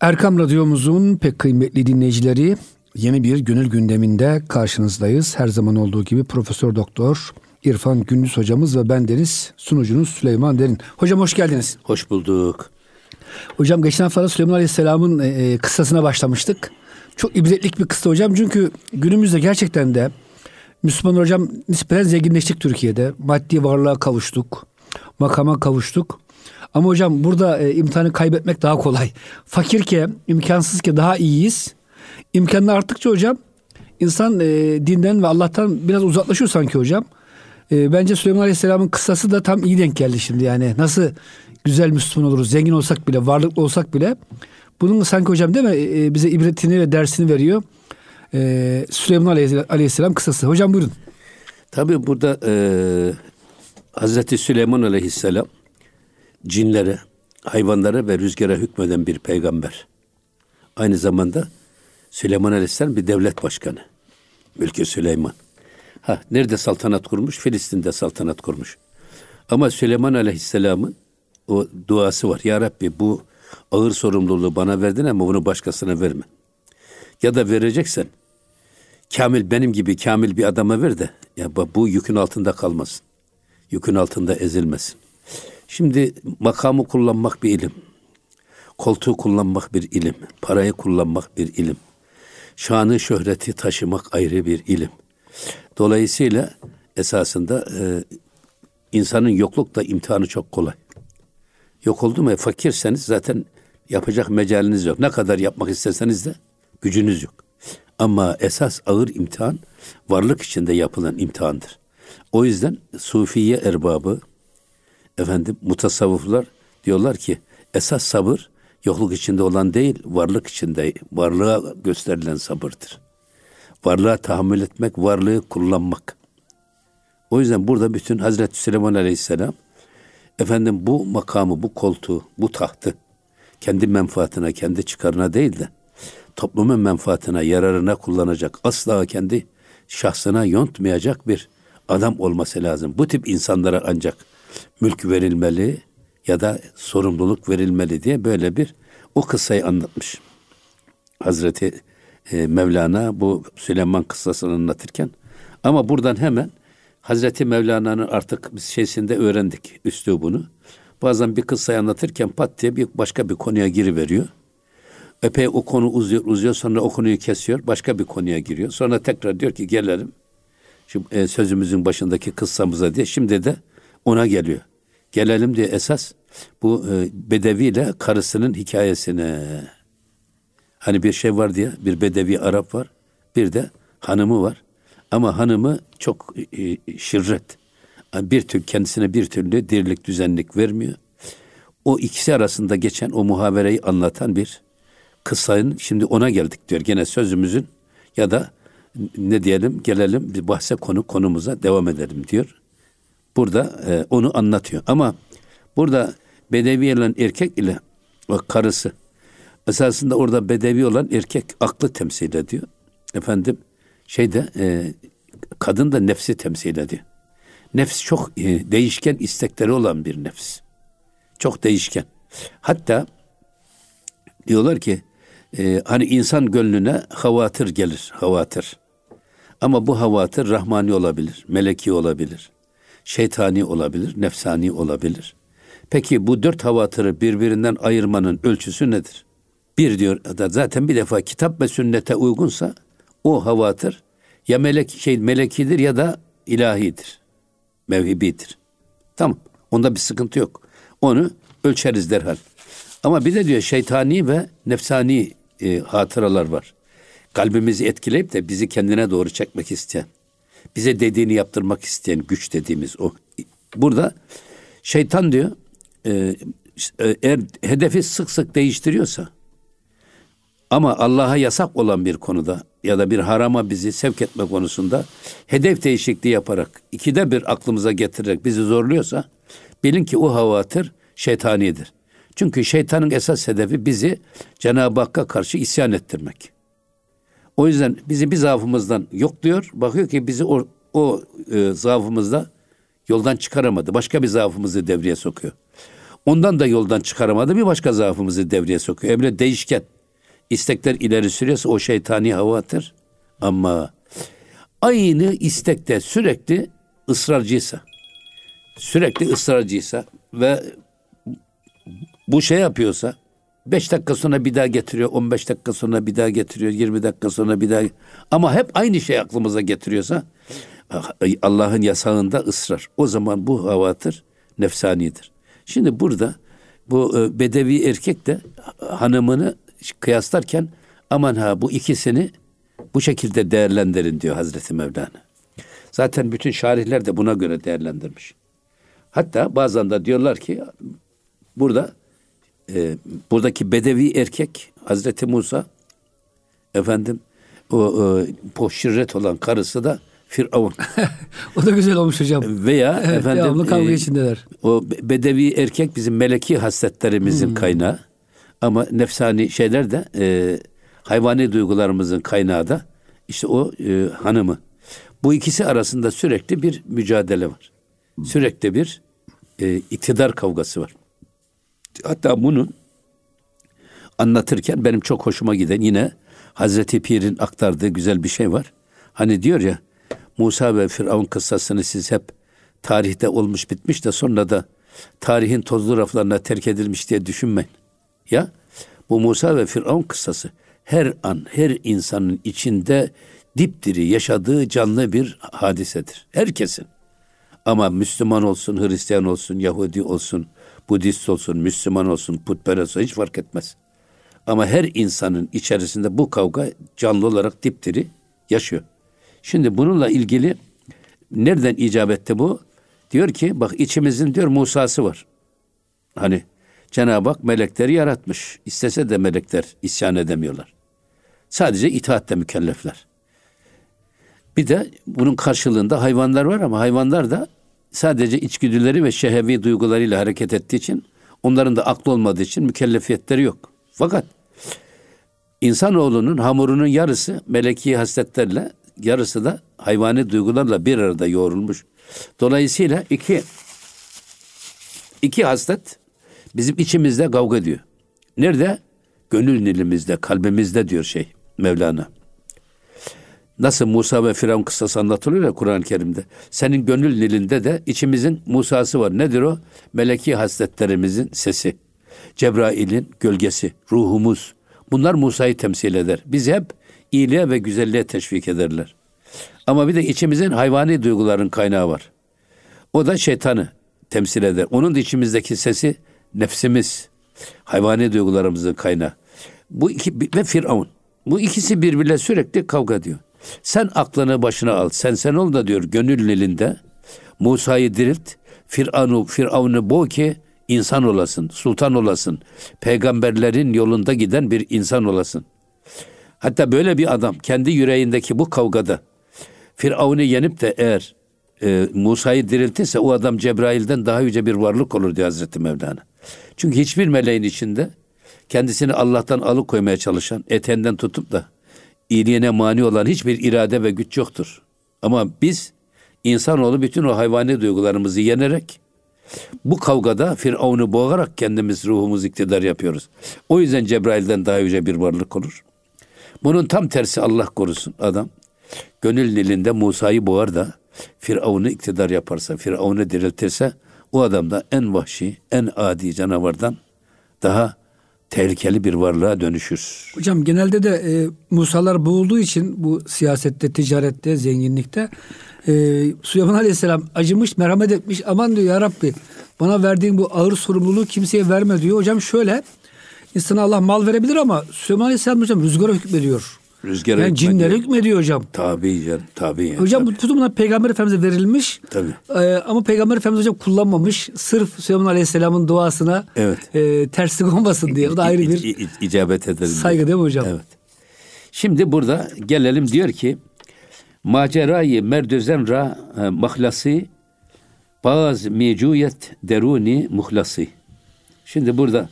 Erkam Radyomuzun pek kıymetli dinleyicileri yeni bir gönül gündeminde karşınızdayız. Her zaman olduğu gibi Profesör Doktor İrfan Gündüz hocamız ve ben Deniz sunucunuz Süleyman Derin. Hocam hoş geldiniz. Hoş bulduk. Hocam geçen hafta Süleyman Aleyhisselam'ın e, e, kıssasına başlamıştık. Çok ibretlik bir kıssa hocam çünkü günümüzde gerçekten de Müslüman hocam nispeten zenginleştik Türkiye'de. Maddi varlığa kavuştuk, makama kavuştuk. Ama hocam burada e, imtihanı kaybetmek daha kolay. Fakirke, imkansızke daha iyiyiz. İmkanlar arttıkça hocam insan e, dinden ve Allah'tan biraz uzaklaşıyor sanki hocam. E, bence Süleyman Aleyhisselam'ın kıssası da tam iyi denk geldi şimdi yani. Nasıl güzel Müslüman oluruz, zengin olsak bile, varlıklı olsak bile. Bunun sanki hocam değil mi e, e bize ibretini ve dersini veriyor. E, Süleyman Aleyhisselam kıssası. Hocam buyurun. Tabi burada e, Hazreti Süleyman Aleyhisselam cinlere, hayvanlara ve rüzgara hükmeden bir peygamber. Aynı zamanda Süleyman Aleyhisselam bir devlet başkanı. Mülkü Süleyman. Ha, nerede saltanat kurmuş? Filistin'de saltanat kurmuş. Ama Süleyman Aleyhisselam'ın o duası var. Ya Rabbi bu ağır sorumluluğu bana verdin ama bunu başkasına verme. Ya da vereceksen kamil benim gibi kamil bir adama ver de ya bu yükün altında kalmasın. Yükün altında ezilmesin. Şimdi makamı kullanmak bir ilim. Koltuğu kullanmak bir ilim. Parayı kullanmak bir ilim. Şanı şöhreti taşımak ayrı bir ilim. Dolayısıyla esasında e, insanın yoklukta imtihanı çok kolay. Yok oldu mu fakirseniz zaten yapacak mecaliniz yok. Ne kadar yapmak isteseniz de gücünüz yok. Ama esas ağır imtihan varlık içinde yapılan imtihandır. O yüzden sufiye erbabı, efendim mutasavvıflar diyorlar ki esas sabır yokluk içinde olan değil, varlık içinde, varlığa gösterilen sabırdır. Varlığa tahammül etmek, varlığı kullanmak. O yüzden burada bütün Hazreti Süleyman Aleyhisselam efendim bu makamı, bu koltuğu, bu tahtı kendi menfaatine, kendi çıkarına değil de toplumun menfaatine, yararına kullanacak, asla kendi şahsına yontmayacak bir adam olması lazım. Bu tip insanlara ancak mülk verilmeli ya da sorumluluk verilmeli diye böyle bir o kıssayı anlatmış. Hazreti e, Mevlana bu Süleyman kıssasını anlatırken ama buradan hemen Hazreti Mevlana'nın artık biz şeysinde öğrendik üslubunu. Bazen bir kıssayı anlatırken pat diye bir başka bir konuya giriveriyor. Epey o konu uzuyor, uzuyor sonra o konuyu kesiyor. Başka bir konuya giriyor. Sonra tekrar diyor ki gelelim. Şimdi e, sözümüzün başındaki kıssamıza diye. Şimdi de ona geliyor. Gelelim diye esas bu e, Bedevi ile karısının hikayesine. Hani bir şey var diye bir Bedevi Arap var. Bir de hanımı var. Ama hanımı çok e, şirret. Bir tür kendisine bir türlü dirlik düzenlik vermiyor. O ikisi arasında geçen o muhabereyi anlatan bir kıssanın şimdi ona geldik diyor. Gene sözümüzün ya da ne diyelim gelelim bir bahse konu konumuza devam edelim diyor. Burada e, onu anlatıyor. Ama burada bedevi olan erkek ile o karısı esasında orada bedevi olan erkek aklı temsil ediyor. Efendim şeyde e, kadın da nefsi temsil ediyor. Nefs çok e, değişken istekleri olan bir nefs. Çok değişken. Hatta diyorlar ki e, hani insan gönlüne havatır gelir, havatır. Ama bu havatır rahmani olabilir, meleki olabilir, şeytani olabilir, nefsani olabilir. Peki bu dört havatırı birbirinden ayırmanın ölçüsü nedir? Bir diyor zaten bir defa kitap ve sünnete uygunsa o havatır ya melek şey melekidir ya da ilahidir. Mevhibidir. Tamam. Onda bir sıkıntı yok. Onu ölçeriz derhal. Ama bir de diyor şeytani ve nefsani e, hatıralar var. Kalbimizi etkileyip de bizi kendine doğru çekmek isteyen, bize dediğini yaptırmak isteyen güç dediğimiz o. Burada şeytan diyor e, e eğer hedefi sık sık değiştiriyorsa ama Allah'a yasak olan bir konuda ya da bir harama bizi sevk etme konusunda hedef değişikliği yaparak ikide bir aklımıza getirerek bizi zorluyorsa bilin ki o havatır şeytanidir. Çünkü şeytanın esas hedefi bizi Cenab-ı Hakk'a karşı isyan ettirmek. O yüzden bizi bir zaafımızdan yok diyor. Bakıyor ki bizi o, o e, zaafımızda yoldan çıkaramadı. Başka bir zaafımızı devreye sokuyor. Ondan da yoldan çıkaramadı bir başka zaafımızı devreye sokuyor. Emre değişken. İstekler ileri sürüyorsa o şeytani havadır. Ama aynı istekte sürekli ısrarcıysa, sürekli ısrarcıysa ve bu şey yapıyorsa 5 dakika sonra bir daha getiriyor, 15 dakika sonra bir daha getiriyor, 20 dakika sonra bir daha ama hep aynı şey aklımıza getiriyorsa Allah'ın yasağında ısrar. O zaman bu havatır nefsanidir. Şimdi burada bu e, bedevi erkek de hanımını kıyaslarken aman ha bu ikisini bu şekilde değerlendirin diyor Hazreti Mevlana. Zaten bütün şarihler de buna göre değerlendirmiş. Hatta bazen de diyorlar ki burada e, buradaki bedevi erkek Hazreti Musa efendim o, o poşirret olan karısı da Firavun. o da güzel olmuş hocam. Veya evet, efendim devamlı kavga e, içindeler. O bedevi erkek bizim meleki hasletlerimizin hmm. kaynağı. Ama nefsani şeyler de e, hayvani duygularımızın kaynağı da işte o e, hanımı. Bu ikisi arasında sürekli bir mücadele var. Sürekli bir e, iktidar kavgası var. Hatta bunu anlatırken benim çok hoşuma giden yine Hazreti Pir'in aktardığı güzel bir şey var. Hani diyor ya Musa ve Firavun kıssasını siz hep tarihte olmuş bitmiş de sonra da tarihin tozlu raflarına terk edilmiş diye düşünmeyin. Ya bu Musa ve Firavun kıssası her an her insanın içinde dipdiri yaşadığı canlı bir hadisedir. Herkesin. Ama Müslüman olsun, Hristiyan olsun, Yahudi olsun, Budist olsun, Müslüman olsun, putperest olsun hiç fark etmez. Ama her insanın içerisinde bu kavga canlı olarak dipdiri yaşıyor. Şimdi bununla ilgili nereden icap etti bu? Diyor ki bak içimizin diyor Musa'sı var. Hani Cenab-ı Hak melekleri yaratmış. İstese de melekler isyan edemiyorlar. Sadece itaatle mükellefler. Bir de bunun karşılığında hayvanlar var ama hayvanlar da sadece içgüdüleri ve şehevi duygularıyla hareket ettiği için onların da aklı olmadığı için mükellefiyetleri yok. Fakat insanoğlunun hamurunun yarısı meleki hasletlerle yarısı da hayvani duygularla bir arada yoğrulmuş. Dolayısıyla iki iki haslet bizim içimizde kavga diyor. Nerede? Gönül nilimizde, kalbimizde diyor şey Mevlana. Nasıl Musa ve Firavun kıssası anlatılıyor ya Kur'an-ı Kerim'de. Senin gönül nilinde de içimizin Musa'sı var. Nedir o? Meleki hasletlerimizin sesi. Cebrail'in gölgesi, ruhumuz. Bunlar Musa'yı temsil eder. Biz hep iyiliğe ve güzelliğe teşvik ederler. Ama bir de içimizin hayvani duyguların kaynağı var. O da şeytanı temsil eder. Onun da içimizdeki sesi nefsimiz, hayvani duygularımızın kaynağı. Bu iki ve Firavun. Bu ikisi birbirle sürekli kavga diyor. Sen aklını başına al. Sen sen ol da diyor gönül elinde. Musa'yı dirilt. Firavun'u Firavun'u boğ ki insan olasın, sultan olasın. Peygamberlerin yolunda giden bir insan olasın. Hatta böyle bir adam kendi yüreğindeki bu kavgada Firavun'u yenip de eğer e, Musa'yı diriltirse o adam Cebrail'den daha yüce bir varlık olur diyor Hazreti Mevlana. Çünkü hiçbir meleğin içinde kendisini Allah'tan alıkoymaya çalışan, etenden tutup da iyiliğine mani olan hiçbir irade ve güç yoktur. Ama biz insanoğlu bütün o hayvani duygularımızı yenerek bu kavgada Firavun'u boğarak kendimiz ruhumuz iktidar yapıyoruz. O yüzden Cebrail'den daha yüce bir varlık olur. Bunun tam tersi Allah korusun adam. Gönül nilinde Musa'yı boğar da Firavun'u iktidar yaparsa, Firavun'u diriltirse o adam da en vahşi, en adi canavardan daha tehlikeli bir varlığa dönüşür. Hocam genelde de e, Musalar boğulduğu için bu siyasette, ticarette, zenginlikte e, Süleyman Aleyhisselam acımış, merhamet etmiş. Aman diyor ya Rabbi bana verdiğin bu ağır sorumluluğu kimseye verme diyor. Hocam şöyle insana Allah mal verebilir ama Süleyman Aleyhisselam hocam rüzgara hükmediyor. Rüzgara yani cinlere hükmediyor hocam. Tabii canım tabii. Yani, hocam tabii. bu tutum Peygamber Efendimiz'e verilmiş. Tabii. Ee, ama Peygamber Efendimiz hocam kullanmamış. Sırf Süleyman Aleyhisselam'ın duasına evet. e, terslik olmasın diye. O da ayrı bir İ, icabet edelim. Saygı değil mi hocam? Evet. Şimdi burada gelelim diyor ki macerayı merdözen ra e, mahlası baz mecuyet deruni muhlası. Şimdi burada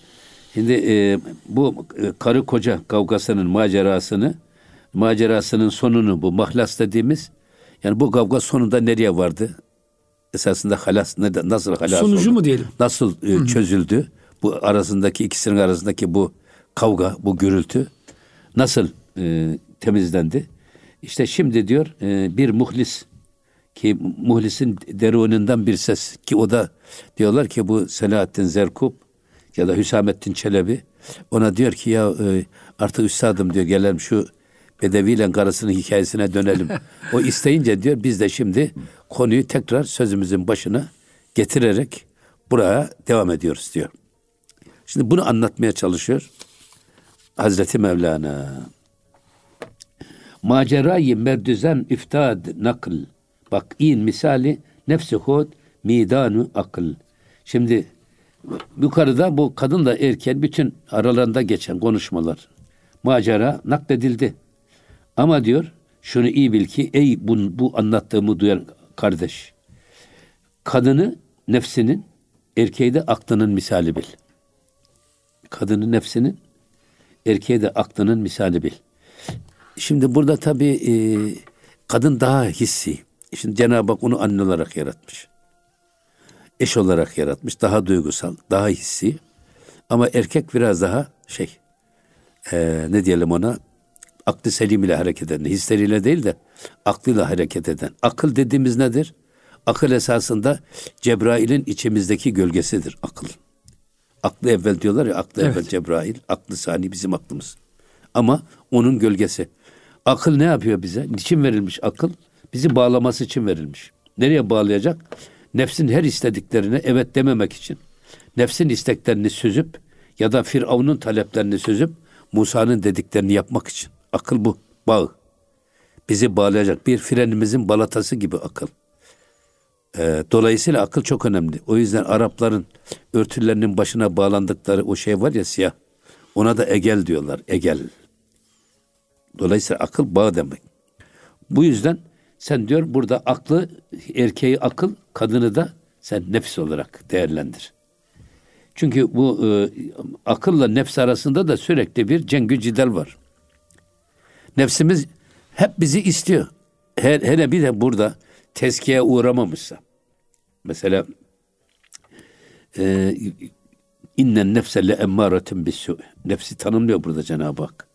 şimdi e, bu e, karı koca kavgasının macerasını macerasının sonunu bu mahlas dediğimiz yani bu kavga sonunda nereye vardı? esasında halas ne nasıl halas Sonucu oldu? mu diyelim? Nasıl e, çözüldü? Bu arasındaki ikisinin arasındaki bu kavga, bu gürültü nasıl e, temizlendi? İşte şimdi diyor e, bir muhlis ki muhlisin derunundan bir ses ki o da diyorlar ki bu Selahattin Zerkub ya da Hüsamettin Çelebi ona diyor ki ya e, artık üstadım diyor gelelim şu Bedeviyle karısının hikayesine dönelim. o isteyince diyor biz de şimdi konuyu tekrar sözümüzün başına getirerek buraya devam ediyoruz diyor. Şimdi bunu anlatmaya çalışıyor Hazreti Mevlana. Macerayı merdüzen iftad nakl. Bak in misali nefsi hud midanu akıl. Şimdi yukarıda bu kadınla erken bütün aralarında geçen konuşmalar. Macera nakledildi. Ama diyor şunu iyi bil ki ey bu, bu anlattığımı duyan kardeş. Kadını nefsinin erkeği de aklının misali bil. Kadını nefsinin erkeğe de aklının misali bil. Şimdi burada tabii e, kadın daha hissi. Şimdi Cenab-ı Hak onu anne olarak yaratmış. Eş olarak yaratmış. Daha duygusal, daha hissi. Ama erkek biraz daha şey, e, ne diyelim ona, aklı selim ile hareket eden, hisleriyle değil de aklıyla hareket eden. Akıl dediğimiz nedir? Akıl esasında Cebrail'in içimizdeki gölgesidir akıl. Aklı evvel diyorlar ya, aklı Evet. evvel Cebrail, aklı sani bizim aklımız. Ama onun gölgesi. Akıl ne yapıyor bize? Niçin verilmiş akıl? Bizi bağlaması için verilmiş. Nereye bağlayacak? Nefsin her istediklerine evet dememek için. Nefsin isteklerini süzüp ya da Firavun'un taleplerini süzüp Musa'nın dediklerini yapmak için. Akıl bu. Bağ. Bizi bağlayacak bir frenimizin balatası gibi akıl. Ee, dolayısıyla akıl çok önemli. O yüzden Arapların örtülerinin başına bağlandıkları o şey var ya siyah. Ona da egel diyorlar. Egel. Dolayısıyla akıl bağ demek. Bu yüzden sen diyor burada aklı erkeği akıl, kadını da sen nefs olarak değerlendir. Çünkü bu e, akılla nefs arasında da sürekli bir cengü cidal var. Nefsimiz hep bizi istiyor. Her, hele bir de burada tezkiye uğramamışsa. Mesela e, innen nefse le emmâretun bissu. Nefsi tanımlıyor burada Cenab-ı Hak.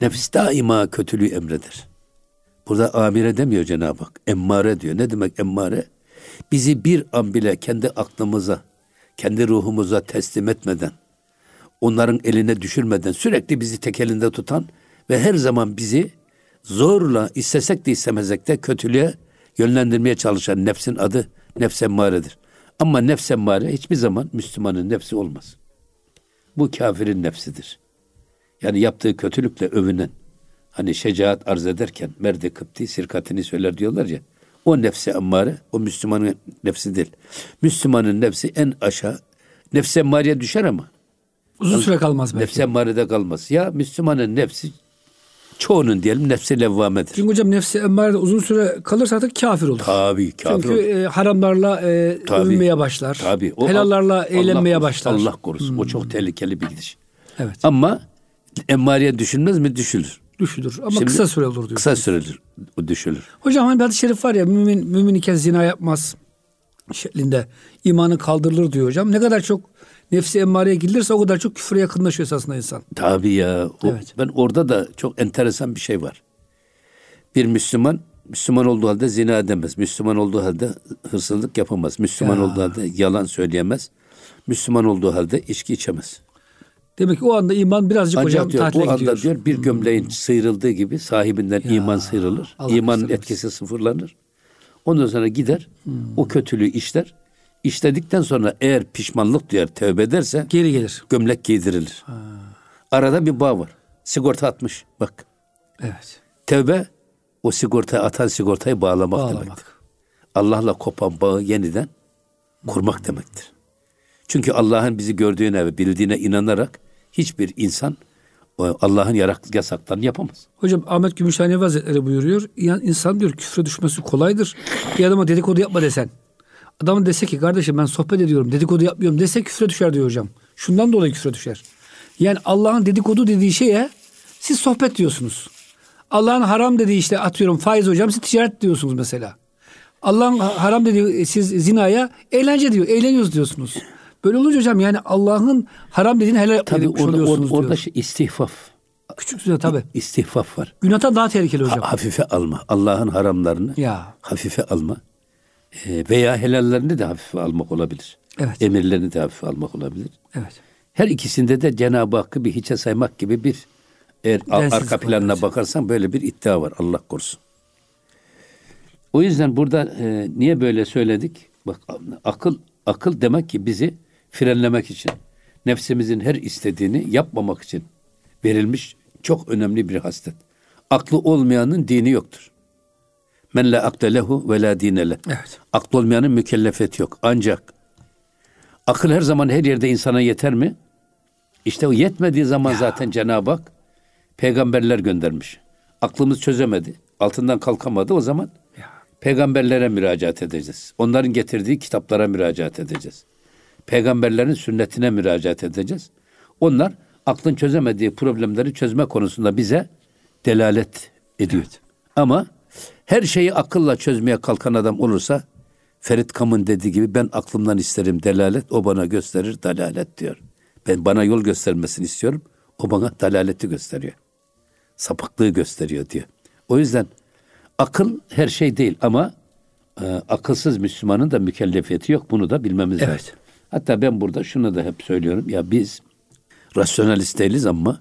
Nefis daima kötülüğü emreder. Burada amire demiyor Cenab-ı Hak. Emmare diyor. Ne demek emmare? Bizi bir an bile kendi aklımıza, kendi ruhumuza teslim etmeden, onların eline düşürmeden sürekli bizi tek elinde tutan ve her zaman bizi zorla istesek de istemezek de kötülüğe yönlendirmeye çalışan nefsin adı nefs emmaredir. Ama nefs emmare hiçbir zaman Müslümanın nefsi olmaz. Bu kafirin nefsidir. Yani yaptığı kötülükle övünen, hani şecaat arz ederken merde kıpti sirkatini söyler diyorlar ya, o nefsi emmare, o Müslümanın nefsi değil. Müslümanın nefsi en aşağı, nefsi emmareye düşer ama Uzun süre kalmaz belki. nefsi emmarede kalmaz. Ya Müslümanın nefsi, çoğunun diyelim nefsi levvamedir. Çünkü hocam nefsi emmarede uzun süre kalırsa artık kafir olur. Tabii kafir Çünkü olur. e, haramlarla e, Tabii. övünmeye başlar. Tabii. O Helallarla Allah eğlenmeye korusun, başlar. Hmm. Allah korusun. O çok tehlikeli bir gidiş. Evet. Ama emmareye düşünmez mi? Düşülür. Düşülür. Ama Şimdi- kısa süre olur diyor. Kısa süreldir. O düşülür. Hocam hani bir hadis-i şerif var ya mümin, mümin iken zina yapmaz şeklinde imanı kaldırılır diyor hocam. Ne kadar çok nefsi emmareye gidilirse o kadar çok küfre yakınlaşıyor esasında insan. Tabii ya. O- Evet. Ben orada da çok enteresan bir şey var. Bir Müslüman Müslüman olduğu halde zina edemez. Müslüman olduğu halde hırsızlık yapamaz. Müslüman Ya. olduğu halde yalan söyleyemez. Müslüman olduğu halde içki içemez. Demek ki o anda iman birazcık Ancak hocam diyor tatile anda gidiyor. Hmm. diyor bir gömleğin sıyrıldığı gibi sahibinden iman sıyrılır. Allah İmanın etkisi sıfırlanır. Ondan sonra gider Hmm. o kötülüğü işler. İşledikten sonra eğer pişmanlık duyar, tövbe ederse Geri gelir. gömlek giydirilir. Arada bir bağ var. Sigorta atmış. Bak. Evet. Tevbe o sigortayı atan sigortayı bağlamak, Bağlamak. demektir. Allah'la kopan bağı yeniden kurmak demektir. Çünkü Allah'ın bizi gördüğüne ve bildiğine inanarak hiçbir insan o Allah'ın yasaklarını yapamaz. Hocam Ahmet Gümüşhanevi Hazretleri buyuruyor. "İnan- insan diyor küfre düşmesi kolaydır. Bir adama dedikodu yapma desen. Adamın dese ki kardeşim ben sohbet ediyorum dedikodu yapmıyorum dese küfre düşer diyor hocam. Şundan dolayı küfre düşer. Yani Allah'ın dedikodu dediği şeye siz sohbet diyorsunuz. Allah'ın haram dediği işte atıyorum faiz hocam siz ticaret diyorsunuz mesela. Allah'ın haram dediği e, siz zinaya eğlence diyor. Eğleniyoruz diyorsunuz. Böyle olunca hocam yani Allah'ın haram dediğini helal Tabii orada, oluyorsunuz orada, orada şey, istihfaf. Küçük zina tabii. İstihfaf var. Günahtan daha tehlikeli hocam. Ha- hafife alma. Allah'ın haramlarını Ya. hafife alma. Ee, veya helallerini de hafife almak olabilir. Evet. Emirlerini de hafife almak olabilir. Evet. Her ikisinde de Cenab-ı Hakk'ı bir hiçe saymak gibi bir eğer Densizlik arka planına evet. bakarsan böyle bir iddia var. Allah korusun. O yüzden burada e, niye böyle söyledik? Bak akıl akıl demek ki bizi frenlemek için, nefsimizin her istediğini yapmamak için verilmiş çok önemli bir haslet. Aklı olmayanın dini yoktur. Men la akle lehu ve la dine leh. Evet. Aklı olmayanın mükellefeti yok. Ancak akıl her zaman her yerde insana yeter mi? İşte o yetmediği zaman zaten Cenab-ı Hak peygamberler göndermiş. Aklımız çözemedi. Altından kalkamadı o zaman Ya. peygamberlere müracaat edeceğiz. Onların getirdiği kitaplara müracaat edeceğiz. Peygamberlerin sünnetine müracaat edeceğiz. Onlar aklın çözemediği problemleri çözme konusunda bize delalet ediyor. Evet. Ama her şeyi akılla çözmeye kalkan adam olursa Ferit Kam'ın dediği gibi ben aklımdan isterim delalet, o bana gösterir dalalet diyor. Ben bana yol göstermesini istiyorum, o bana dalaleti gösteriyor. Sapıklığı gösteriyor diyor. O yüzden akıl her şey değil ama e, akılsız Müslümanın da mükellefiyeti yok. Bunu da bilmemiz Evet. lazım. Hatta ben burada şunu da hep söylüyorum. Ya biz rasyonalist değiliz ama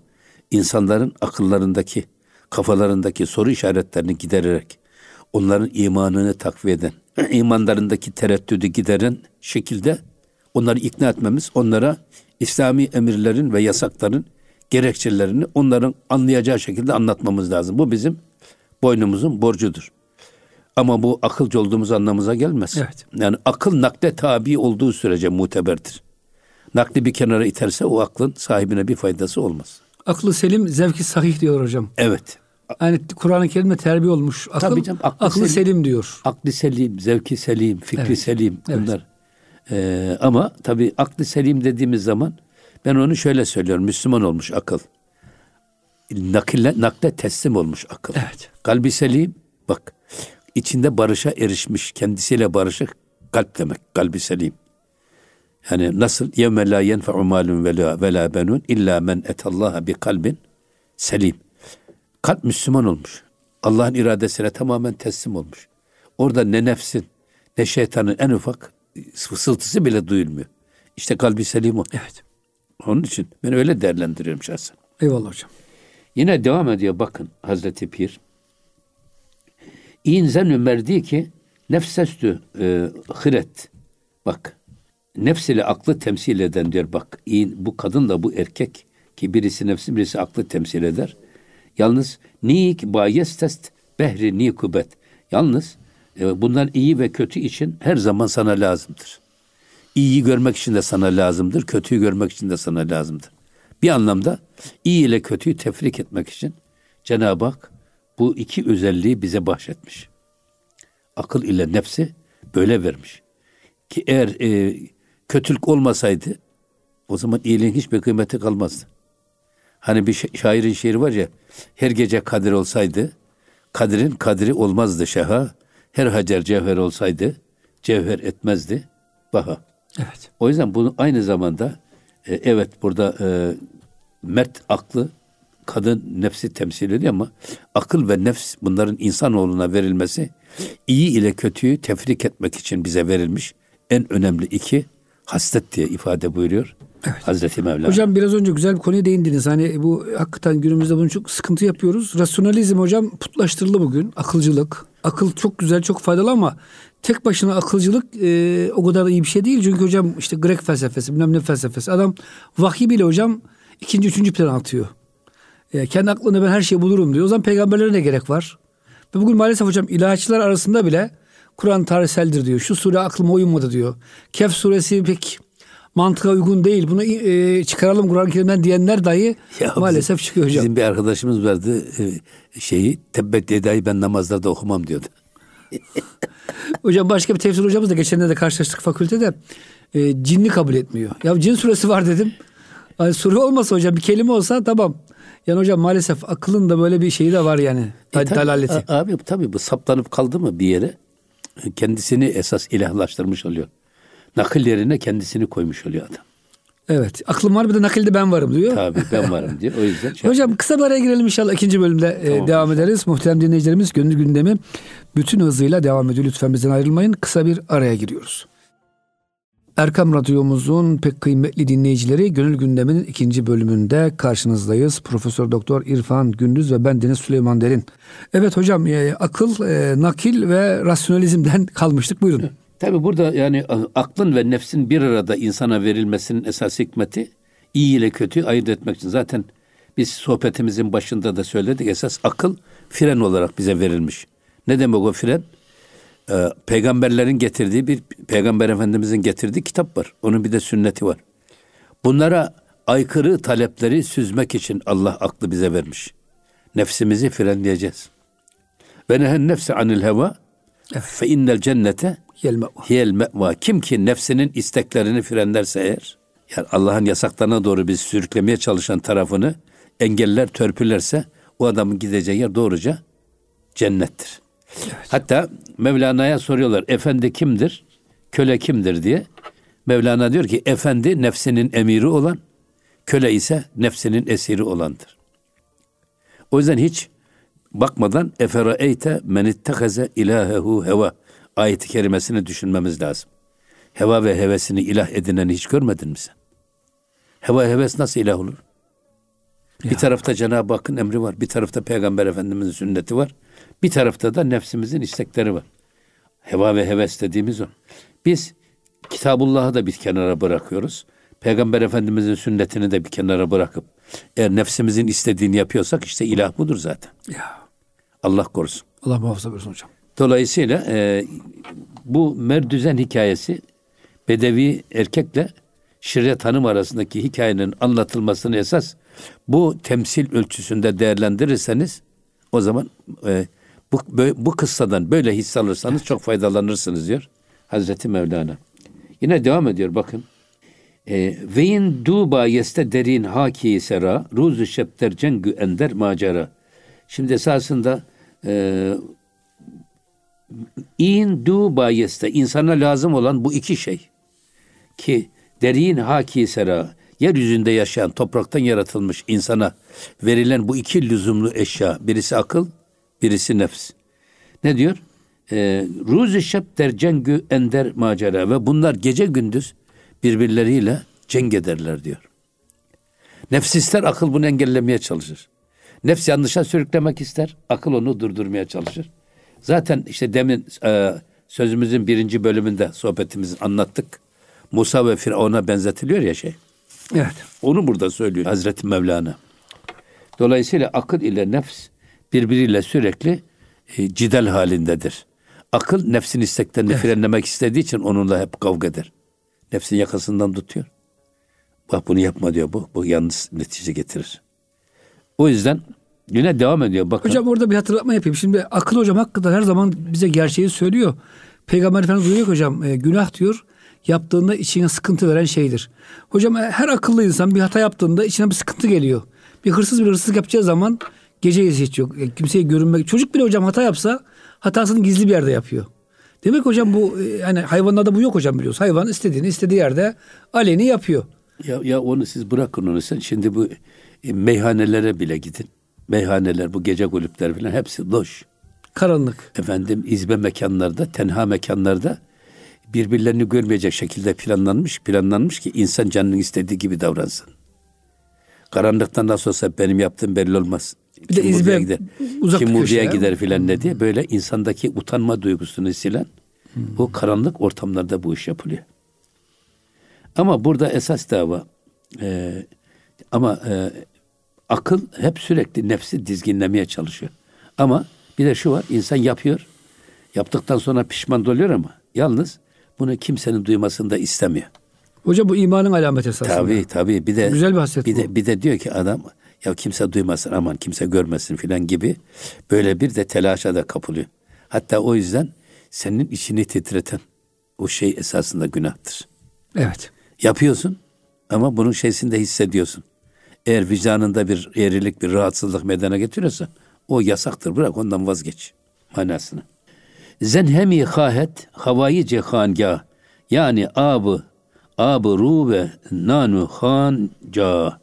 insanların akıllarındaki, kafalarındaki soru işaretlerini gidererek onların imanını takviye eden, imanlarındaki tereddüdü gideren şekilde onları ikna etmemiz, onlara İslami emirlerin ve yasakların gerekçelerini onların anlayacağı şekilde anlatmamız lazım. Bu bizim boynumuzun borcudur. Ama bu akılcı olduğumuz anlamıza gelmez. Evet. Yani akıl nakle tabi olduğu sürece muteberdir. Nakli bir kenara iterse o aklın sahibine bir faydası olmaz. Aklı selim, zevki sahih diyor hocam. Evet. Yani Kur'an-ı Kerim'de terbiye olmuş. Akıl, Tabii canım, aklı aklı selim. selim. diyor. Aklı selim, zevki selim, fikri Evet. selim Evet. bunlar. Ee, ama tabii aklı selim dediğimiz zaman ben onu şöyle söylüyorum. Müslüman olmuş akıl. Nakille, nakle teslim olmuş akıl. Evet. Kalbi selim bak içinde barışa erişmiş kendisiyle barışık kalp demek kalbi selim. Yani nasıl yevme la yenfe'u malun ve la benun illa men etallaha bi kalbin selim. Kalp Müslüman olmuş. Allah'ın iradesine tamamen teslim olmuş. Orada ne nefsin ne şeytanın en ufak fısıltısı bile duyulmuyor. İşte kalbi selim o. Evet. Onun için ben öyle değerlendiriyorum şahsen. Eyvallah hocam. Yine devam ediyor bakın Hazreti Pir. İnzen merdi ki nefsestü e, hıret. Bak nefs ile aklı temsil eden diyor bak in, bu kadın da bu erkek ki birisi nefsi birisi aklı temsil eder. Yalnız niyik bayestest behri nikubet. Yalnız e, bunlar iyi ve kötü için her zaman sana lazımdır. İyiyi görmek için de sana lazımdır, kötüyü görmek için de sana lazımdır. Bir anlamda iyi ile kötüyü tefrik etmek için Cenab-ı Hak bu iki özelliği bize bahşetmiş. Akıl ile nefsi böyle vermiş. Ki eğer e, kötülük olmasaydı o zaman iyiliğin hiçbir kıymeti kalmazdı. Hani bir şa- şairin şiiri var ya her gece kadir olsaydı kadirin kadri olmazdı şaha. Her hacer cevher olsaydı cevher etmezdi baha. Evet. O yüzden bunu aynı zamanda e, evet burada e, mert aklı kadın nefsi temsil ediyor ama akıl ve nefs bunların insanoğluna verilmesi iyi ile kötüyü tefrik etmek için bize verilmiş en önemli iki haslet diye ifade buyuruyor Hazreti Mevlana. Hocam biraz önce güzel bir konuya değindiniz. Hani bu hakikaten günümüzde bunu çok sıkıntı yapıyoruz. Rasyonalizm hocam putlaştırıldı bugün. Akılcılık. Akıl çok güzel, çok faydalı ama tek başına akılcılık e, o kadar da iyi bir şey değil. Çünkü hocam işte Grek felsefesi, bilmem ne felsefesi. Adam vahiy bile hocam ikinci, üçüncü plana atıyor. E, kendi aklına ben her şeyi bulurum diyor. O zaman peygamberlere ne gerek var? Ve bugün maalesef hocam ilahiyatçılar arasında bile Kur'an tarihseldir diyor. Şu sure aklıma uymadı diyor. Kehf suresi pek mantığa uygun değil. Bunu e, çıkaralım Kur'an-ı Kerim'den diyenler dahi Ya maalesef bizim- çıkıyor hocam. Bizim bir arkadaşımız vardı e, şeyi tebbet yedayı ben namazlarda okumam diyordu. Hocam başka bir tefsir hocamız da geçenlerde karşılaştık fakültede. E, cinni kabul etmiyor. Ya cin suresi var dedim. Hani sure olmasa hocam bir kelime olsa tamam. Yani hocam maalesef akılın da böyle bir şeyi de var yani. E, tabii, dalaleti. a- abi tabii bu saplanıp kaldı mı bir yere kendisini esas ilahlaştırmış oluyor. Nakil yerine kendisini koymuş oluyor adam. Evet. Aklım var bir de nakilde ben varım diyor. Tabii ben varım diyor. O yüzden şey Hocam kısa bir araya girelim inşallah ikinci bölümde e, Tamam. devam ederiz. Muhterem dinleyicilerimiz gönül gündemi bütün hızıyla devam ediyor. Lütfen bizden ayrılmayın. Kısa bir araya giriyoruz. Erkam Radyomuzun pek kıymetli dinleyicileri Gönül Gündemi'nin ikinci bölümünde karşınızdayız. Profesör Doktor İrfan Gündüz ve ben Deniz Süleyman Derin. Evet hocam e, akıl, e, nakil ve rasyonalizmden kalmıştık. Buyurun. Tabii burada yani aklın ve nefsin bir arada insana verilmesinin esas hikmeti iyi ile kötüyü ayırt etmek için. Zaten biz sohbetimizin başında da söyledik. Esas akıl fren olarak bize verilmiş. Ne demek o fren? Ee, peygamberlerin getirdiği bir peygamber efendimizin getirdiği kitap var. Onun bir de sünneti var. Bunlara aykırı talepleri süzmek için Allah aklı bize vermiş. Nefsimizi frenleyeceğiz. Ve nehen nefse anil heva fe innel cennete hiyel me'va. Kim ki nefsinin isteklerini frenlerse eğer, yani Allah'ın yasaklarına doğru biz sürüklemeye çalışan tarafını engeller, törpülerse o adamın gideceği yer doğruca cennettir. Hatta Mevlana'ya soruyorlar, efendi kimdir, köle kimdir diye. Mevlana diyor ki, efendi nefsinin emiri olan, köle ise nefsinin esiri olandır. O yüzden hiç bakmadan efera eyte men ittehaze ilahehu heva ayeti kerimesini düşünmemiz lazım. Heva ve hevesini ilah edineni hiç görmedin mi sen? Heva heves nasıl ilah olur? Bir tarafta Cenab-ı Hakk'ın emri var. Bir tarafta Peygamber Efendimiz'in sünneti var. Bir tarafta da nefsimizin istekleri var. Heva ve heves dediğimiz o. Biz Kitabullah'ı da bir kenara bırakıyoruz. Peygamber Efendimiz'in sünnetini de bir kenara bırakıp eğer nefsimizin istediğini yapıyorsak işte ilah budur zaten. Ya. Allah korusun. Allah muhafaza buyursun hocam. Dolayısıyla e, bu merdüzen hikayesi Bedevi erkekle Şirret Hanım arasındaki hikayenin anlatılmasını esas bu temsil ölçüsünde değerlendirirseniz o zaman e, bu, bu kıssadan böyle hisse alırsanız çok faydalanırsınız diyor Hazreti Mevlana. Yine devam ediyor bakın. E, Ve in duba yeste derin haki sera ruzu şepter cengü ender macera. Şimdi esasında in du bayeste insana lazım olan bu iki şey ki derin haki sera yeryüzünde yaşayan topraktan yaratılmış insana verilen bu iki lüzumlu eşya birisi akıl birisi nefs. Ne diyor? Ee, Ruzi şep der cengü ender macera ve bunlar gece gündüz birbirleriyle cenk ederler diyor. Nefs akıl bunu engellemeye çalışır. Nefs yanlışa sürüklemek ister, akıl onu durdurmaya çalışır. Zaten işte demin e, sözümüzün birinci bölümünde sohbetimizi anlattık. Musa ve Firavun'a benzetiliyor ya şey. Evet. Onu burada söylüyor Hazreti Mevlana. Dolayısıyla akıl ile nefs birbiriyle sürekli e, cidel halindedir. Akıl nefsin isteklerini frenlemek istediği için onunla hep kavga eder. Nefsin yakasından tutuyor. Bak bunu yapma diyor bu. Bu yalnız netice getirir. O yüzden yine devam ediyor. Bakın. Hocam orada bir hatırlatma yapayım. Şimdi akıl hocam hakikaten her zaman bize gerçeği söylüyor. Peygamber Efendimiz duyuyor hocam e, günah diyor yaptığında içine sıkıntı veren şeydir. Hocam e, her akıllı insan bir hata yaptığında içine bir sıkıntı geliyor. Bir hırsız bir hırsızlık yapacağı zaman gece hiç yok. E, kimseye görünmek. Çocuk bile hocam hata yapsa hatasını gizli bir yerde yapıyor. Demek hocam bu e, yani hayvanlarda bu yok hocam biliyoruz. Hayvan istediğini istediği yerde aleni yapıyor. Ya, ya onu siz bırakın onu sen. Şimdi bu e, meyhanelere bile gidin. Meyhaneler, bu gece kulüpler falan hepsi loş. Karanlık. Efendim izbe mekanlarda, tenha mekanlarda birbirlerini görmeyecek şekilde planlanmış, planlanmış ki insan canının istediği gibi davransın. Karanlıktan nasıl olsa benim yaptığım belli olmaz. Bir de Kim izbe gider, uzak kim köşeye. gider filan ne diye böyle insandaki utanma duygusunu silen o karanlık ortamlarda bu iş yapılıyor. Ama burada esas dava e, ama e, akıl hep sürekli nefsi dizginlemeye çalışıyor. Ama bir de şu var insan yapıyor. Yaptıktan sonra pişman oluyor ama yalnız bunu kimsenin duymasını da istemiyor. Hocam bu imanın alameti esasında. Tabii tabii bir de Güzel bir hasret bir bu. de bir de diyor ki adam ya kimse duymasın aman kimse görmesin filan gibi böyle bir de telaşa da kapılıyor. Hatta o yüzden senin içini titreten o şey esasında günahtır. Evet. Yapıyorsun ama bunun şeysini de hissediyorsun. Eğer vicdanında bir eğrilik, bir rahatsızlık meydana getiriyorsa o yasaktır. Bırak ondan vazgeç manasını. zenhemi hahet havayı cehangah yani abı abı ru ve nanu hanca.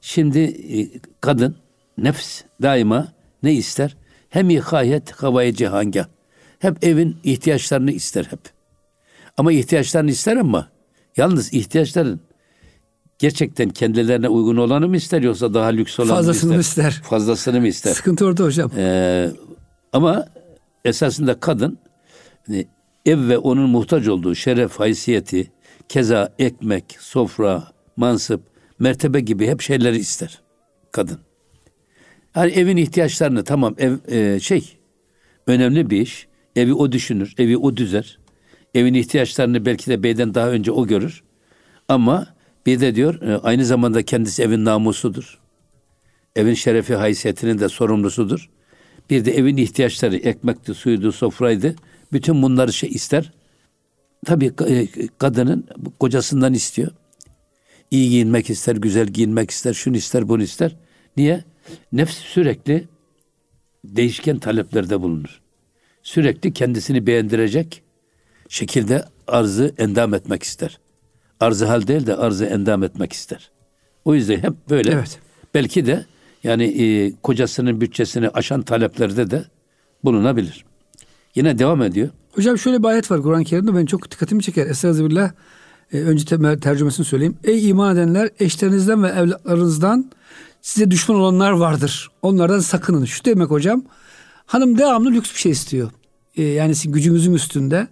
Şimdi e, kadın nefs daima ne ister? Hem hayet havayı cehangah. Hep evin ihtiyaçlarını ister hep. Ama ihtiyaçlarını ister ama yalnız ihtiyaçların gerçekten kendilerine uygun olanı mı ister yoksa daha lüks olanı Fazlasını mı ister? ister? Fazlasını mı ister? Sıkıntı orada hocam. Ee, ama esasında kadın hani ev ve onun muhtaç olduğu şeref, haysiyeti, keza ekmek, sofra, mansıp, mertebe gibi hep şeyleri ister kadın. Yani evin ihtiyaçlarını tamam ev e, şey önemli bir iş. Evi o düşünür, evi o düzer. Evin ihtiyaçlarını belki de beyden daha önce o görür. Ama bir de diyor e, aynı zamanda kendisi evin namusudur. Evin şerefi haysiyetinin de sorumlusudur. Bir de evin ihtiyaçları ekmekti, suydu, sofraydı. Bütün bunları şey ister. Tabii e, kadının kocasından istiyor. İyi giyinmek ister, güzel giyinmek ister, şunu ister, bunu ister. Niye? Nefs sürekli değişken taleplerde bulunur. Sürekli kendisini beğendirecek şekilde arzı endam etmek ister. Arzı hal değil de arzı endam etmek ister. O yüzden hep böyle. Evet. Belki de yani e, kocasının bütçesini aşan taleplerde de bulunabilir. Yine devam ediyor. Hocam şöyle bir ayet var Kur'an-ı Kerim'de ben çok dikkatimi çeker. Estağfirullah. E, önce te- tercümesini söyleyeyim. Ey iman edenler eşlerinizden ve evlatlarınızdan size düşman olanlar vardır. Onlardan sakının. Şu demek hocam. Hanım devamlı lüks bir şey istiyor. E, yani sizin gücünüzün üstünde.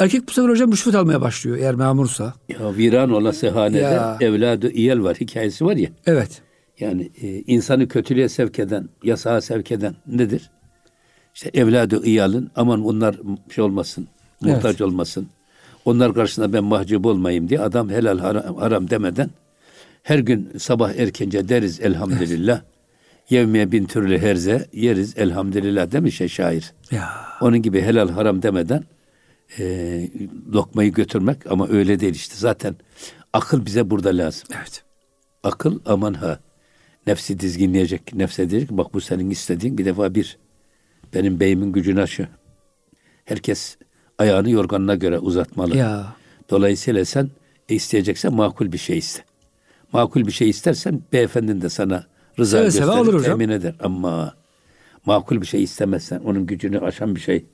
Erkek bu sefer hocam rüşvet almaya başlıyor eğer memursa. Ya viran olası hanede Ya. evladı iyel var hikayesi var ya. Evet. Yani e, insanı kötülüğe sevk eden, yasağa sevk eden nedir? İşte evladı iyalın aman onlar şey olmasın, muhtaç Evet. olmasın. Onlar karşısında ben mahcup olmayayım diye adam helal haram, haram demeden her gün sabah erkence deriz elhamdülillah. Yevmiye bin türlü herze yeriz elhamdülillah demiş ya şair. Ya. Onun gibi helal haram demeden e, lokmayı götürmek ama öyle değil işte. Zaten akıl bize burada lazım. Evet. Akıl aman ha. Nefsi dizginleyecek. Nefse diyecek bak bu senin istediğin bir defa bir. Benim beyimin gücünü aşıyor. Herkes ayağını yorganına göre uzatmalı. Ya. Dolayısıyla sen e, isteyeceksen makul bir şey iste. Makul bir şey istersen beyefendin de sana rıza Seve seve gösterir, alır hocam. temin eder. Ama makul bir şey istemezsen, onun gücünü aşan bir şey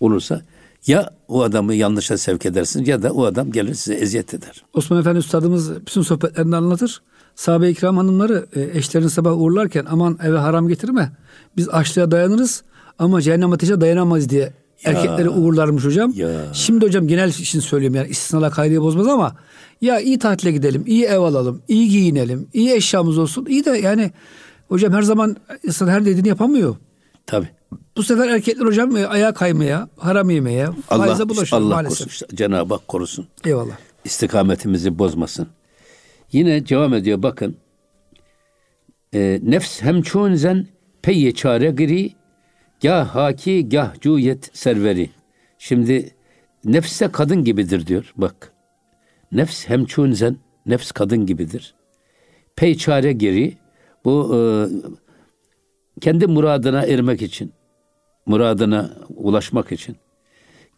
olursa ya o adamı yanlışa sevk edersin ya da o adam gelir size eziyet eder. Osman Efendi Üstadımız bütün sohbetlerinde anlatır. Sahabe-i kiram hanımları e, eşlerini sabah uğurlarken aman eve haram getirme. Biz açlığa dayanırız ama cehennem ateşe dayanamayız diye erkekleri uğurlarmış hocam. Ya. Şimdi hocam genel için söylüyorum yani istisnalar kaydıya bozmaz ama ya iyi tatile gidelim, iyi ev alalım, iyi giyinelim, iyi eşyamız olsun. İyi de yani hocam her zaman insan her dediğini yapamıyor. Tabii. Bu sefer erkekler hocam e, ayağa kaymaya, haram yemeye, faize bulaşıyor Allah maalesef. korusun. Cenab-ı Hak korusun. Eyvallah. istikametimizi bozmasın. Yine devam ediyor bakın. E, nefs hem çoğunzen peyye çare giri gah haki gah cuyet serveri. Şimdi nefs de kadın gibidir diyor bak. Nefs hem çoğunzen nefs kadın gibidir. Pey çare giri bu e, kendi muradına ermek için muradına ulaşmak için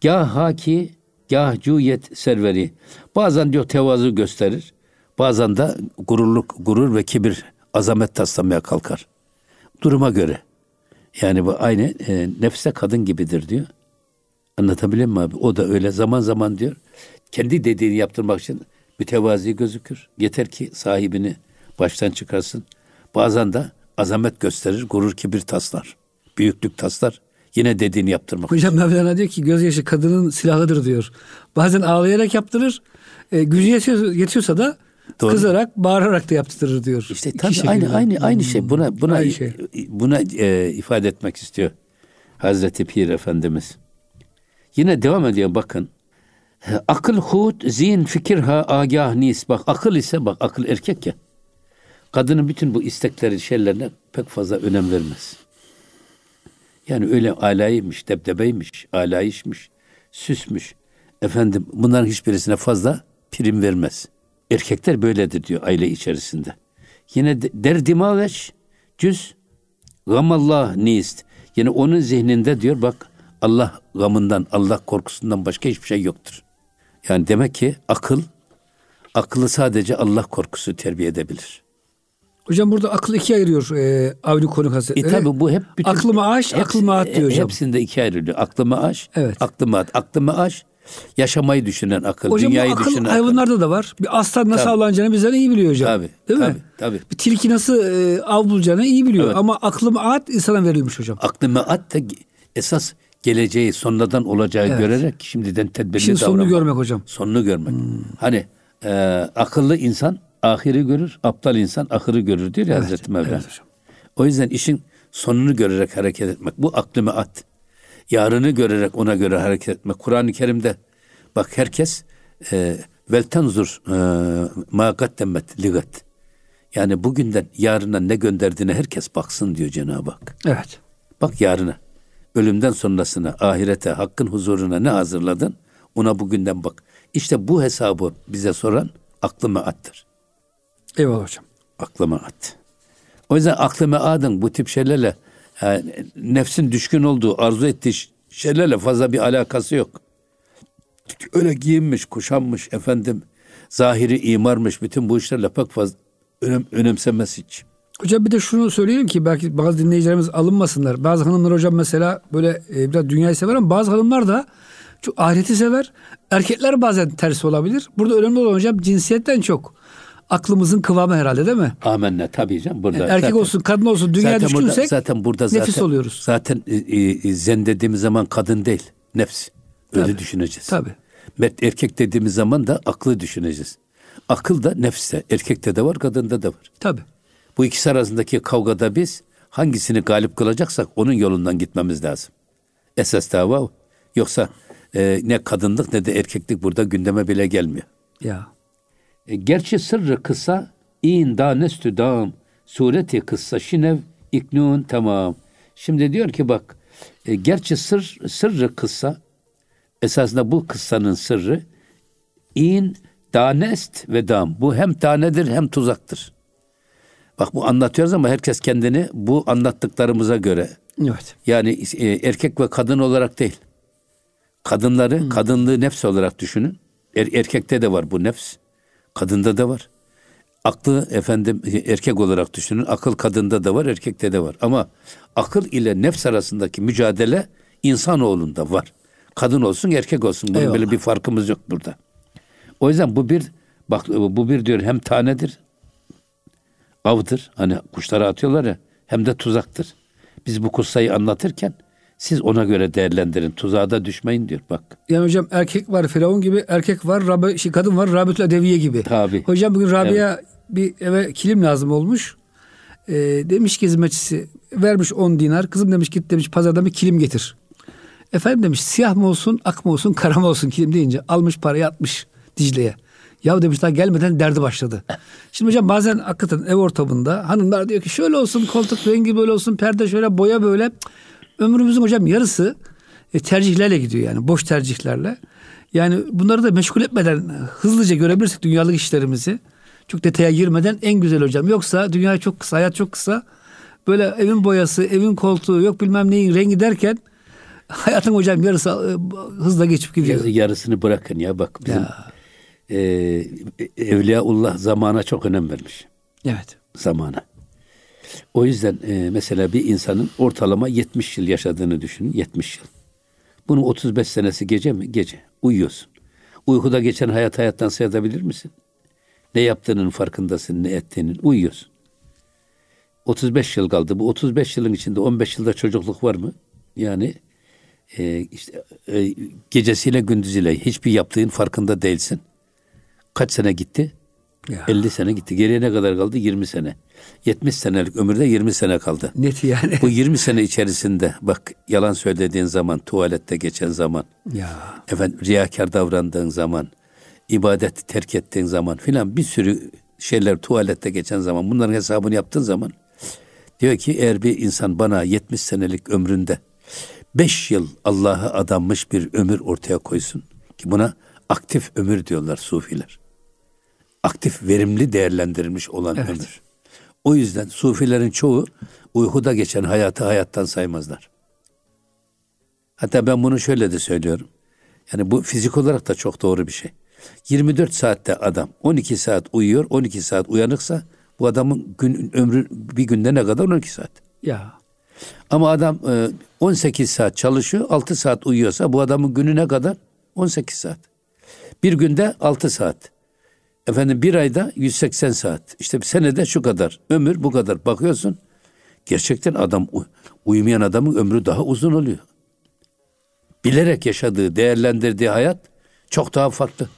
Gah haki, gah cüyet serveri. Bazen diyor tevazu gösterir. Bazen de gururluk, gurur ve kibir, azamet taslamaya kalkar. Duruma göre. Yani bu aynı e, nefse kadın gibidir diyor. Anlatabiliyor muyum abi? O da öyle zaman zaman diyor. Kendi dediğini yaptırmak için mütevazi gözükür. Yeter ki sahibini baştan çıkarsın. Bazen de azamet gösterir, gurur kibir taslar. Büyüklük taslar. Yine dediğini yaptırmak. Hocam Mevlana diyor ki gözyaşı kadının silahıdır diyor. Bazen ağlayarak yaptırır. E, gücü yetiyor, yetiyorsa da Doğru. kızarak, bağırarak da yaptırır diyor. İşte İki tabii şekilde. aynı aynı aynı şey. Buna buna Aynı şey. buna e, ifade etmek istiyor Hazreti Pir Efendimiz. Yine devam ediyor bakın. Akıl hut, zihin, fikir ha, agah nis. Bak akıl ise bak akıl erkek ya. Kadının bütün bu istekleri, şeylerine pek fazla önem vermez. Yani öyle alaymış, debdebeymiş, alayişmiş, süsmüş. Efendim bunların hiçbirisine fazla prim vermez. Erkekler böyledir diyor aile içerisinde. Yine de- derdimaveç cüz gamallah nist. Yani onun zihninde diyor bak Allah gamından, Allah korkusundan başka hiçbir şey yoktur. Yani demek ki akıl, akıllı sadece Allah korkusu terbiye edebilir. Hocam burada akıl ikiye ayırıyor e, Avni Konuk E Hazretleri. tabi bu hep bütün... Aklıma aş, aklıma at diyor hocam. Hepsinde ikiye ayrılıyor. Aklıma aş, Evet. aklıma at. Aklıma aş, yaşamayı düşünen akıl, Hocam dünyayı akıl düşünen akıl. hayvanlarda da var. Bir aslan nasıl Tabii. avlanacağını bizden iyi biliyor hocam. Tabii, Değil tabii, mi? tabii. Bir tilki nasıl e, av bulacağını iyi biliyor. Evet. Ama aklıma at insana verilmiş hocam. Aklıma at da esas geleceği sonradan olacağı Evet. görerek şimdiden tedbirli sonunu davranmak. görmek hocam. Sonunu görmek. Hani e, akıllı insan ahiri görür, aptal insan ahırı görür diyor ya Hazreti Mevlana. evet hocam. O yüzden işin sonunu görerek hareket etmek. Bu aklıma at. Yarını görerek ona göre hareket etmek. Kur'an-ı Kerim'de bak herkes e, vel tenzur e, ma gaddemet ligat. Yani bugünden yarına ne gönderdiğine herkes baksın diyor Cenab-ı Hak. Evet. Bak yarına. Ölümden sonrasına, ahirete, hakkın huzuruna ne hazırladın? Ona bugünden bak. İşte bu hesabı bize soran aklıma attır. Eyvallah hocam. Aklıma at. O yüzden aklıma adın bu tip şeylerle yani nefsin düşkün olduğu, arzu ettiği şeylerle fazla bir alakası yok. Öyle giyinmiş, kuşanmış efendim, zahiri imarmış bütün bu işlerle pek fazla önem, önemsemez hiç. Hocam bir de şunu söyleyelim ki belki bazı dinleyicilerimiz alınmasınlar. Bazı hanımlar hocam mesela böyle e, biraz dünyayı sever ama bazı hanımlar da çok ahireti sever. Erkekler bazen tersi olabilir. Burada önemli olan hocam cinsiyetten çok. Aklımızın kıvamı herhalde değil mi? Amenna tabii canım. Burada Yani erkek zaten- olsun kadın olsun dünya zaten burada, düşkünsek zaten burada zaten, nefis oluyoruz. Zaten e, e, zen dediğimiz zaman kadın değil, nefs. Öyle Tabii, düşüneceğiz. tabii. Erkek dediğimiz zaman da aklı düşüneceğiz. Akıl da nefste, erkekte de var, kadında da var. Tabii. Bu ikisi arasındaki kavgada biz hangisini galip kılacaksak onun yolundan gitmemiz lazım. Esas dava o. Yoksa e, ne kadınlık ne de erkeklik burada gündeme bile gelmiyor. Ya. E, Gerçi sırrı kısa in danestü dam sureti kıssa şinev iknun tamam. Şimdi diyor ki bak e, gerçi sır sırrı kıssa esasında bu kıssanın sırrı in danest ve dam. Bu hem tanedir hem tuzaktır. Bak bu anlatıyoruz ama herkes kendini bu anlattıklarımıza göre Evet. yani e, erkek ve kadın olarak değil. Kadınları kadınlığı nefs olarak düşünün. Er- erkekte de var bu nefs. Kadında da var. Aklı efendim e, erkek olarak düşünün. Akıl kadında da var, erkekte de var. Ama akıl ile nefs arasındaki mücadele insanoğlunda var. Kadın olsun, erkek olsun. Bunun Eyvallah. böyle bir farkımız yok burada. O yüzden bu bir bak bu bir diyor hem tanedir avdır. Hani kuşlara atıyorlar ya hem de tuzaktır. Biz bu kussayı anlatırken siz ona göre değerlendirin. Tuzağa da düşmeyin diyor bak. Yani hocam erkek var Firavun gibi, erkek var, Rabi, şey, kadın var Rabitül Adeviye gibi. Tabii. Hocam bugün Rabia bir eve kilim lazım olmuş. Ee, demiş ki hizmetçisi vermiş 10 dinar. Kızım demiş git demiş pazardan bir kilim getir. Efendim demiş siyah mı olsun, ak mı olsun, kara mı olsun kilim deyince almış parayı atmış Dicle'ye. Ya demiş daha gelmeden derdi başladı. Şimdi hocam bazen hakikaten ev ortamında hanımlar diyor ki şöyle olsun koltuk rengi böyle olsun perde şöyle boya böyle. Cık, Ömrümüzün hocam yarısı e, tercihlerle gidiyor yani boş tercihlerle. Yani bunları da meşgul etmeden hızlıca görebilirsek dünyalık işlerimizi çok detaya girmeden en güzel hocam. Yoksa dünya çok kısa, hayat çok kısa. Böyle evin boyası, evin koltuğu yok bilmem neyin rengi derken hayatın hocam yarısı e, hızla geçip gidiyor. Yarısını bırakın ya bak bizim e, Evliyaullah zamana çok önem vermiş. Evet. Zamana. O yüzden e, mesela bir insanın ortalama 70 yıl yaşadığını düşünün. 70 yıl. Bunun 35 senesi gece mi? Gece. Uyuyorsun. Uykuda geçen hayat hayattan sayabilir misin? Ne yaptığının farkındasın, ne ettiğinin. Uyuyorsun. 35 yıl kaldı. Bu 35 yılın içinde 15 yılda çocukluk var mı? Yani e, işte e, gecesiyle gündüzüyle hiçbir yaptığın farkında değilsin. Kaç sene gitti? Ya. 50 sene gitti. Geriye ne kadar kaldı? 20 sene. 70 senelik ömürde 20 sene kaldı. Net yani. Bu 20 sene içerisinde bak yalan söylediğin zaman, tuvalette geçen zaman, ya. efendim riyakar davrandığın zaman, ibadet terk ettiğin zaman filan bir sürü şeyler tuvalette geçen zaman bunların hesabını yaptığın zaman diyor ki eğer bir insan bana 70 senelik ömründe 5 yıl Allah'a adanmış bir ömür ortaya koysun ki buna aktif ömür diyorlar sufiler. Aktif verimli değerlendirilmiş olan Evet. ömür. O yüzden sufilerin çoğu uykuda geçen hayatı hayattan saymazlar. Hatta ben bunu şöyle de söylüyorum. Yani bu fizik olarak da çok doğru bir şey. 24 saatte adam 12 saat uyuyor, 12 saat uyanıksa bu adamın gün ömrü bir günde ne kadar 12 saat. Ya. Ama adam e, 18 saat çalışıyor, 6 saat uyuyorsa bu adamın günü ne kadar? 18 saat. Bir günde 6 saat. Efendim bir ayda 180 saat. İşte bir senede şu kadar. Ömür bu kadar. Bakıyorsun gerçekten adam uyumayan adamın ömrü daha uzun oluyor. Bilerek yaşadığı, değerlendirdiği hayat çok daha farklı.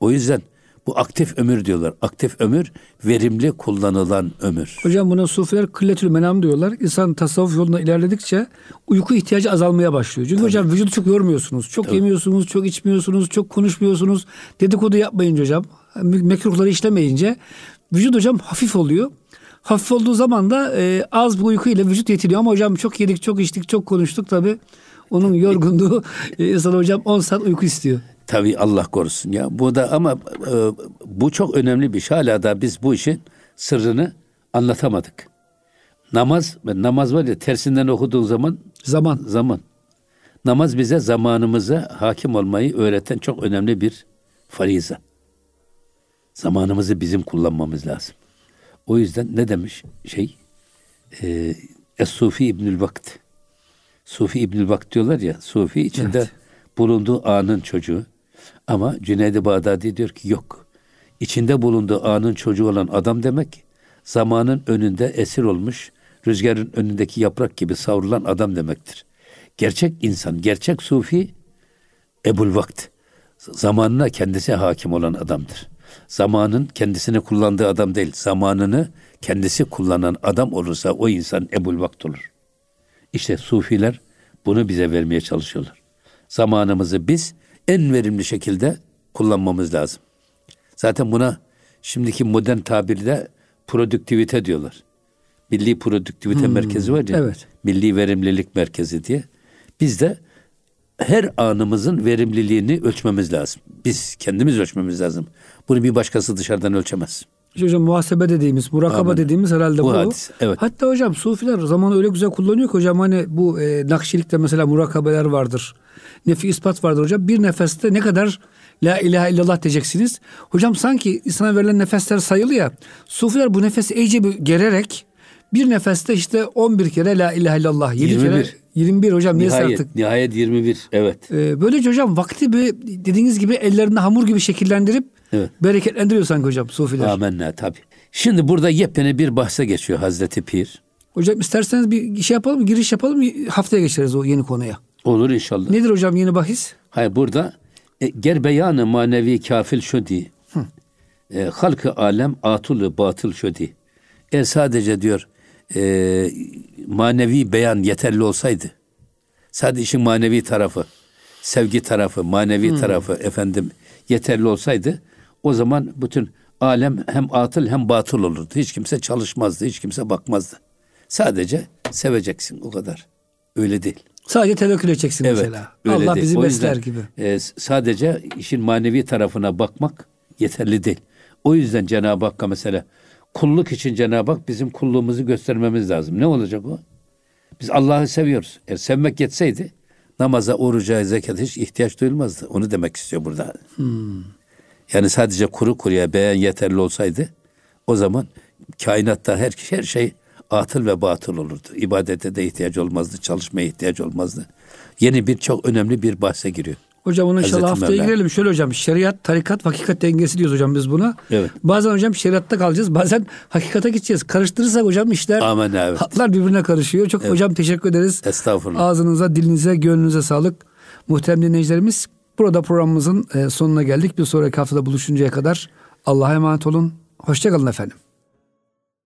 O yüzden bu aktif ömür diyorlar. Aktif ömür verimli kullanılan ömür. Hocam buna sufiler kılletül menam diyorlar. İnsan tasavvuf yolunda ilerledikçe uyku ihtiyacı azalmaya başlıyor. Çünkü Tabii. hocam vücudu çok yormuyorsunuz. Çok Tabii. yemiyorsunuz, çok içmiyorsunuz, çok konuşmuyorsunuz. Dedikodu yapmayınca hocam, mekruhları işlemeyince vücut hocam hafif oluyor. Hafif olduğu zaman da e, az bir uyku ile vücut yetiliyor. Ama hocam çok yedik, çok içtik, çok konuştuk tabii. Onun yorgunluğu e, insan hocam 10 saat uyku istiyor. Tabii Allah korusun ya. Bu da ama e, bu çok önemli bir şey. Hala da biz bu işin sırrını anlatamadık. Namaz, namaz var ya tersinden okuduğun zaman zaman zaman. Namaz bize zamanımıza hakim olmayı öğreten çok önemli bir fariza. Zamanımızı bizim kullanmamız lazım. O yüzden ne demiş şey? E, Es-Sufi İbnül Vakt. Sufi İbnül Vakt diyorlar ya. Sufi içinde evet. bulunduğu anın çocuğu. Ama Cüneyd-i Bağdadi diyor ki yok. İçinde bulunduğu anın çocuğu olan adam demek zamanın önünde esir olmuş, rüzgarın önündeki yaprak gibi savrulan adam demektir. Gerçek insan, gerçek sufi ebul vakt. Zamanına kendisi hakim olan adamdır. Zamanın kendisini kullandığı adam değil, zamanını kendisi kullanan adam olursa o insan ebul vakt olur. İşte sufiler bunu bize vermeye çalışıyorlar. Zamanımızı biz en verimli şekilde kullanmamız lazım. Zaten buna şimdiki modern tabirle produktivite diyorlar. Milli Produktivite hmm, Merkezi var ya. Evet. Milli Verimlilik Merkezi diye. Biz de her anımızın verimliliğini ölçmemiz lazım. Biz kendimiz ölçmemiz lazım. Bunu bir başkası dışarıdan ölçemez. İşte hocam muhasebe dediğimiz, murakaba Amin. dediğimiz herhalde bu. bu. Hadis, evet. Hatta hocam sufiler zamanı öyle güzel kullanıyor ki hocam hani bu e, nakşilikte mesela murakabeler vardır. Nefi ispat vardır hocam. Bir nefeste ne kadar La ilahe illallah diyeceksiniz. Hocam sanki insana verilen nefesler sayılı ya. Sufiler bu nefesi iyice bir gererek bir nefeste işte 11 kere la ilahe illallah. 7 21. kere 21 hocam neyse nihayet, artık. Nihayet 21 evet. Ee, böylece hocam vakti bir dediğiniz gibi ellerinde hamur gibi şekillendirip evet. bereketlendiriyor sanki hocam sufiler. Amenna tabi. Şimdi burada yepyeni bir bahse geçiyor Hazreti Pir. Hocam isterseniz bir şey yapalım, giriş yapalım, haftaya geçeriz o yeni konuya. Olur inşallah. Nedir hocam yeni bahis? Hayır burada e, gerbeyanı manevi kafil şudi. E, halkı alem atulu batıl şudi. E sadece diyor e, manevi beyan yeterli olsaydı. Sadece işin manevi tarafı, sevgi tarafı, manevi hmm. tarafı efendim yeterli olsaydı o zaman bütün alem hem atıl hem batıl olurdu. Hiç kimse çalışmazdı, hiç kimse bakmazdı. Sadece seveceksin o kadar. Öyle değil. Sadece tevekkül edeceksin evet, mesela. Allah değil. bizi o besler yüzden, gibi. E, sadece işin manevi tarafına bakmak yeterli değil. O yüzden Cenab-ı Hakk'a mesela kulluk için Cenab-ı Hak bizim kulluğumuzu göstermemiz lazım. Ne olacak o? Biz Allah'ı seviyoruz. Eğer sevmek yetseydi namaza, oruca, zekata hiç ihtiyaç duyulmazdı. Onu demek istiyor burada. Hmm. Yani sadece kuru kuruya beğen yeterli olsaydı o zaman kainatta her, her şey atıl ve batıl olurdu. İbadete de ihtiyaç olmazdı, çalışmaya ihtiyaç olmazdı. Yeni bir çok önemli bir bahse giriyor. Hocam onu inşallah haftaya Mevla. girelim. Şöyle hocam şeriat, tarikat, hakikat dengesi diyoruz hocam biz buna. Evet. Bazen hocam şeriatta kalacağız. Bazen hakikate gideceğiz. Karıştırırsak hocam işler Amen, evet. hatlar birbirine karışıyor. Çok evet. hocam teşekkür ederiz. Estağfurullah. Ağzınıza, dilinize, gönlünüze sağlık. Muhterem dinleyicilerimiz burada programımızın e, sonuna geldik. Bir sonraki haftada buluşuncaya kadar Allah'a emanet olun. Hoşçakalın efendim.